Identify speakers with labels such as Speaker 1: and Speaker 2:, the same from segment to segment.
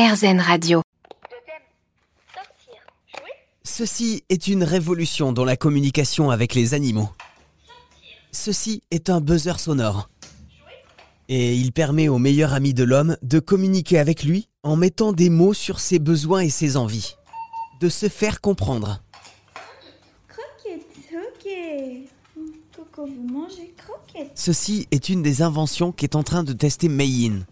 Speaker 1: RZN Radio.
Speaker 2: Ceci est une révolution dans la communication avec les animaux. Ceci est un buzzer sonore. Et il permet au meilleur ami de l'homme de communiquer avec lui en mettant des mots sur ses besoins et ses envies. De se faire comprendre.
Speaker 3: Croquette, ok. Coco, vous mangez croquette.
Speaker 2: Ceci est une des inventions qu'est en train de tester Mayine,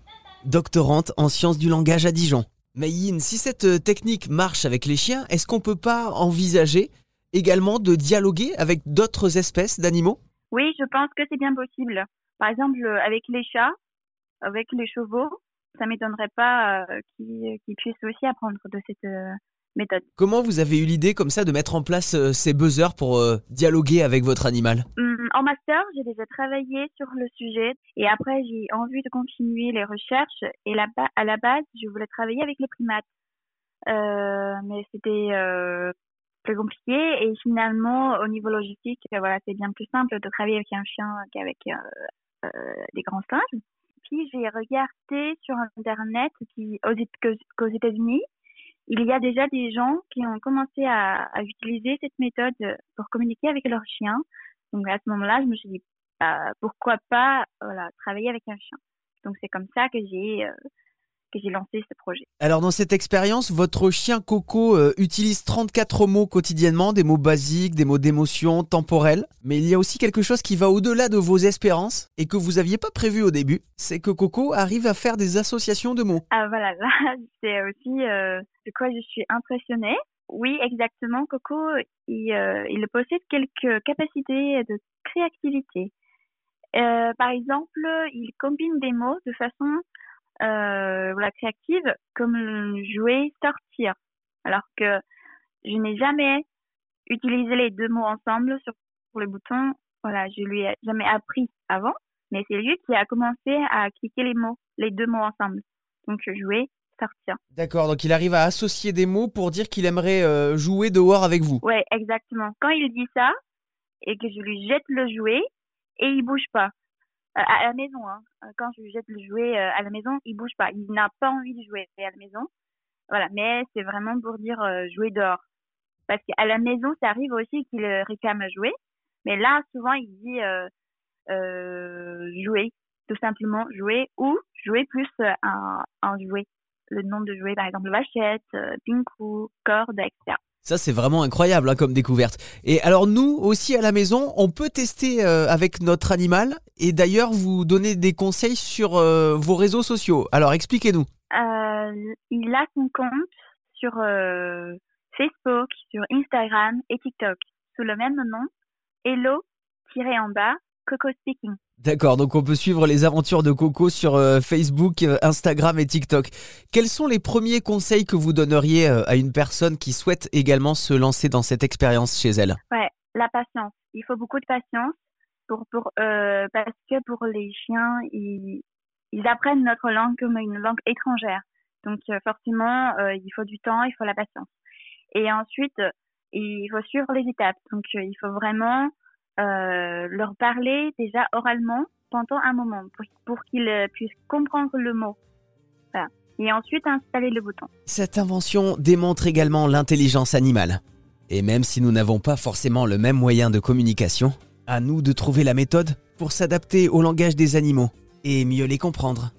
Speaker 2: doctorante en sciences du langage à Dijon. Mayine, si cette euh, technique marche avec les chiens, est-ce qu'on peut pas envisager également de dialoguer avec d'autres espèces d'animaux?
Speaker 4: Oui, je pense que c'est bien possible. Par exemple, euh, avec les chats, avec les chevaux, ça m'étonnerait pas euh, qu'ils puissent aussi apprendre de cette méthode.
Speaker 2: Comment vous avez eu l'idée comme ça de mettre en place ces buzzers pour dialoguer avec votre animal?
Speaker 4: Hum, En master, j'ai déjà travaillé sur le sujet et après j'ai envie de continuer les recherches et là à la base, je voulais travailler avec les primates. Euh, mais c'était euh, plus compliqué et finalement au niveau logistique, euh, voilà, c'est bien plus simple de travailler avec un chien qu'avec euh, euh, des grands singes. Puis j'ai regardé sur internet qui aux, qu'aux qu'aux États-Unis, il y a déjà des gens qui ont commencé à utiliser cette méthode pour communiquer avec leurs chiens. Donc à ce moment-là, je me suis dit bah, pourquoi pas voilà, travailler avec un chien. Donc c'est comme ça que j'ai euh, que j'ai lancé ce projet.
Speaker 2: Alors dans cette expérience, votre chien Coco euh, utilise 34 mots quotidiennement, des mots basiques, des mots d'émotion, temporels. Mais il y a aussi quelque chose qui va au-delà de vos espérances et que vous n'aviez pas prévu au début. C'est que Coco arrive à faire des associations de mots.
Speaker 4: Ah voilà, là c'est aussi euh, de quoi je suis impressionnée. Oui, exactement. Coco, il, euh, il possède quelques capacités de créativité. Euh, par exemple, il combine des mots de façon euh, voilà, créative, comme jouer, sortir. Alors que je n'ai jamais utilisé les deux mots ensemble sur le bouton. Voilà, je lui ai jamais appris avant, mais c'est lui qui a commencé à cliquer les mots, les deux mots ensemble. Donc jouer, sortir.
Speaker 2: D'accord, donc il arrive à associer des mots pour dire qu'il aimerait euh, jouer dehors avec vous.
Speaker 4: Ouais, exactement. Quand il dit ça et que je lui jette le jouet et il bouge pas. Euh, à la maison, hein. Euh, Quand je lui jette le jouet euh, à la maison, il bouge pas. Il n'a pas envie de jouer à la maison. Voilà, mais c'est vraiment pour dire jouer dehors. Parce qu'à la maison, ça arrive aussi qu'il réclame à jouer. Mais là, souvent, il dit jouer, tout simplement jouer ou jouer plus un, un jouet. Le nom de jouet, par exemple, vachette, euh, pinku, corde, etc.
Speaker 2: Ça, c'est vraiment incroyable hein, comme découverte. Et alors, nous aussi à la maison, on peut tester euh, avec notre animal et d'ailleurs vous donner des conseils sur euh, vos réseaux sociaux. Alors, expliquez-nous.
Speaker 4: Euh, il a son compte sur Facebook, sur Instagram et TikTok sous le même nom, Hello-en bas, Coco Speaking.
Speaker 2: D'accord, donc on peut suivre les aventures de Coco sur euh, Facebook, euh, Instagram et TikTok. Quels sont les premiers conseils que vous donneriez euh, à une personne qui souhaite également se lancer dans cette expérience chez elle?
Speaker 4: Ouais, la patience. Il faut beaucoup de patience pour, pour, parce que pour les chiens, ils, ils apprennent notre langue comme une langue étrangère. Donc forcément, il faut du temps, il faut la patience. Et ensuite, il faut suivre les étapes. Donc il faut vraiment euh, leur parler déjà oralement pendant un moment pour, qu'ils euh, puissent comprendre le mot. Et ensuite installer le bouton.
Speaker 2: Cette invention démontre également l'intelligence animale. Et même si nous n'avons pas forcément le même moyen de communication, à nous de trouver la méthode pour s'adapter au langage des animaux et mieux les comprendre.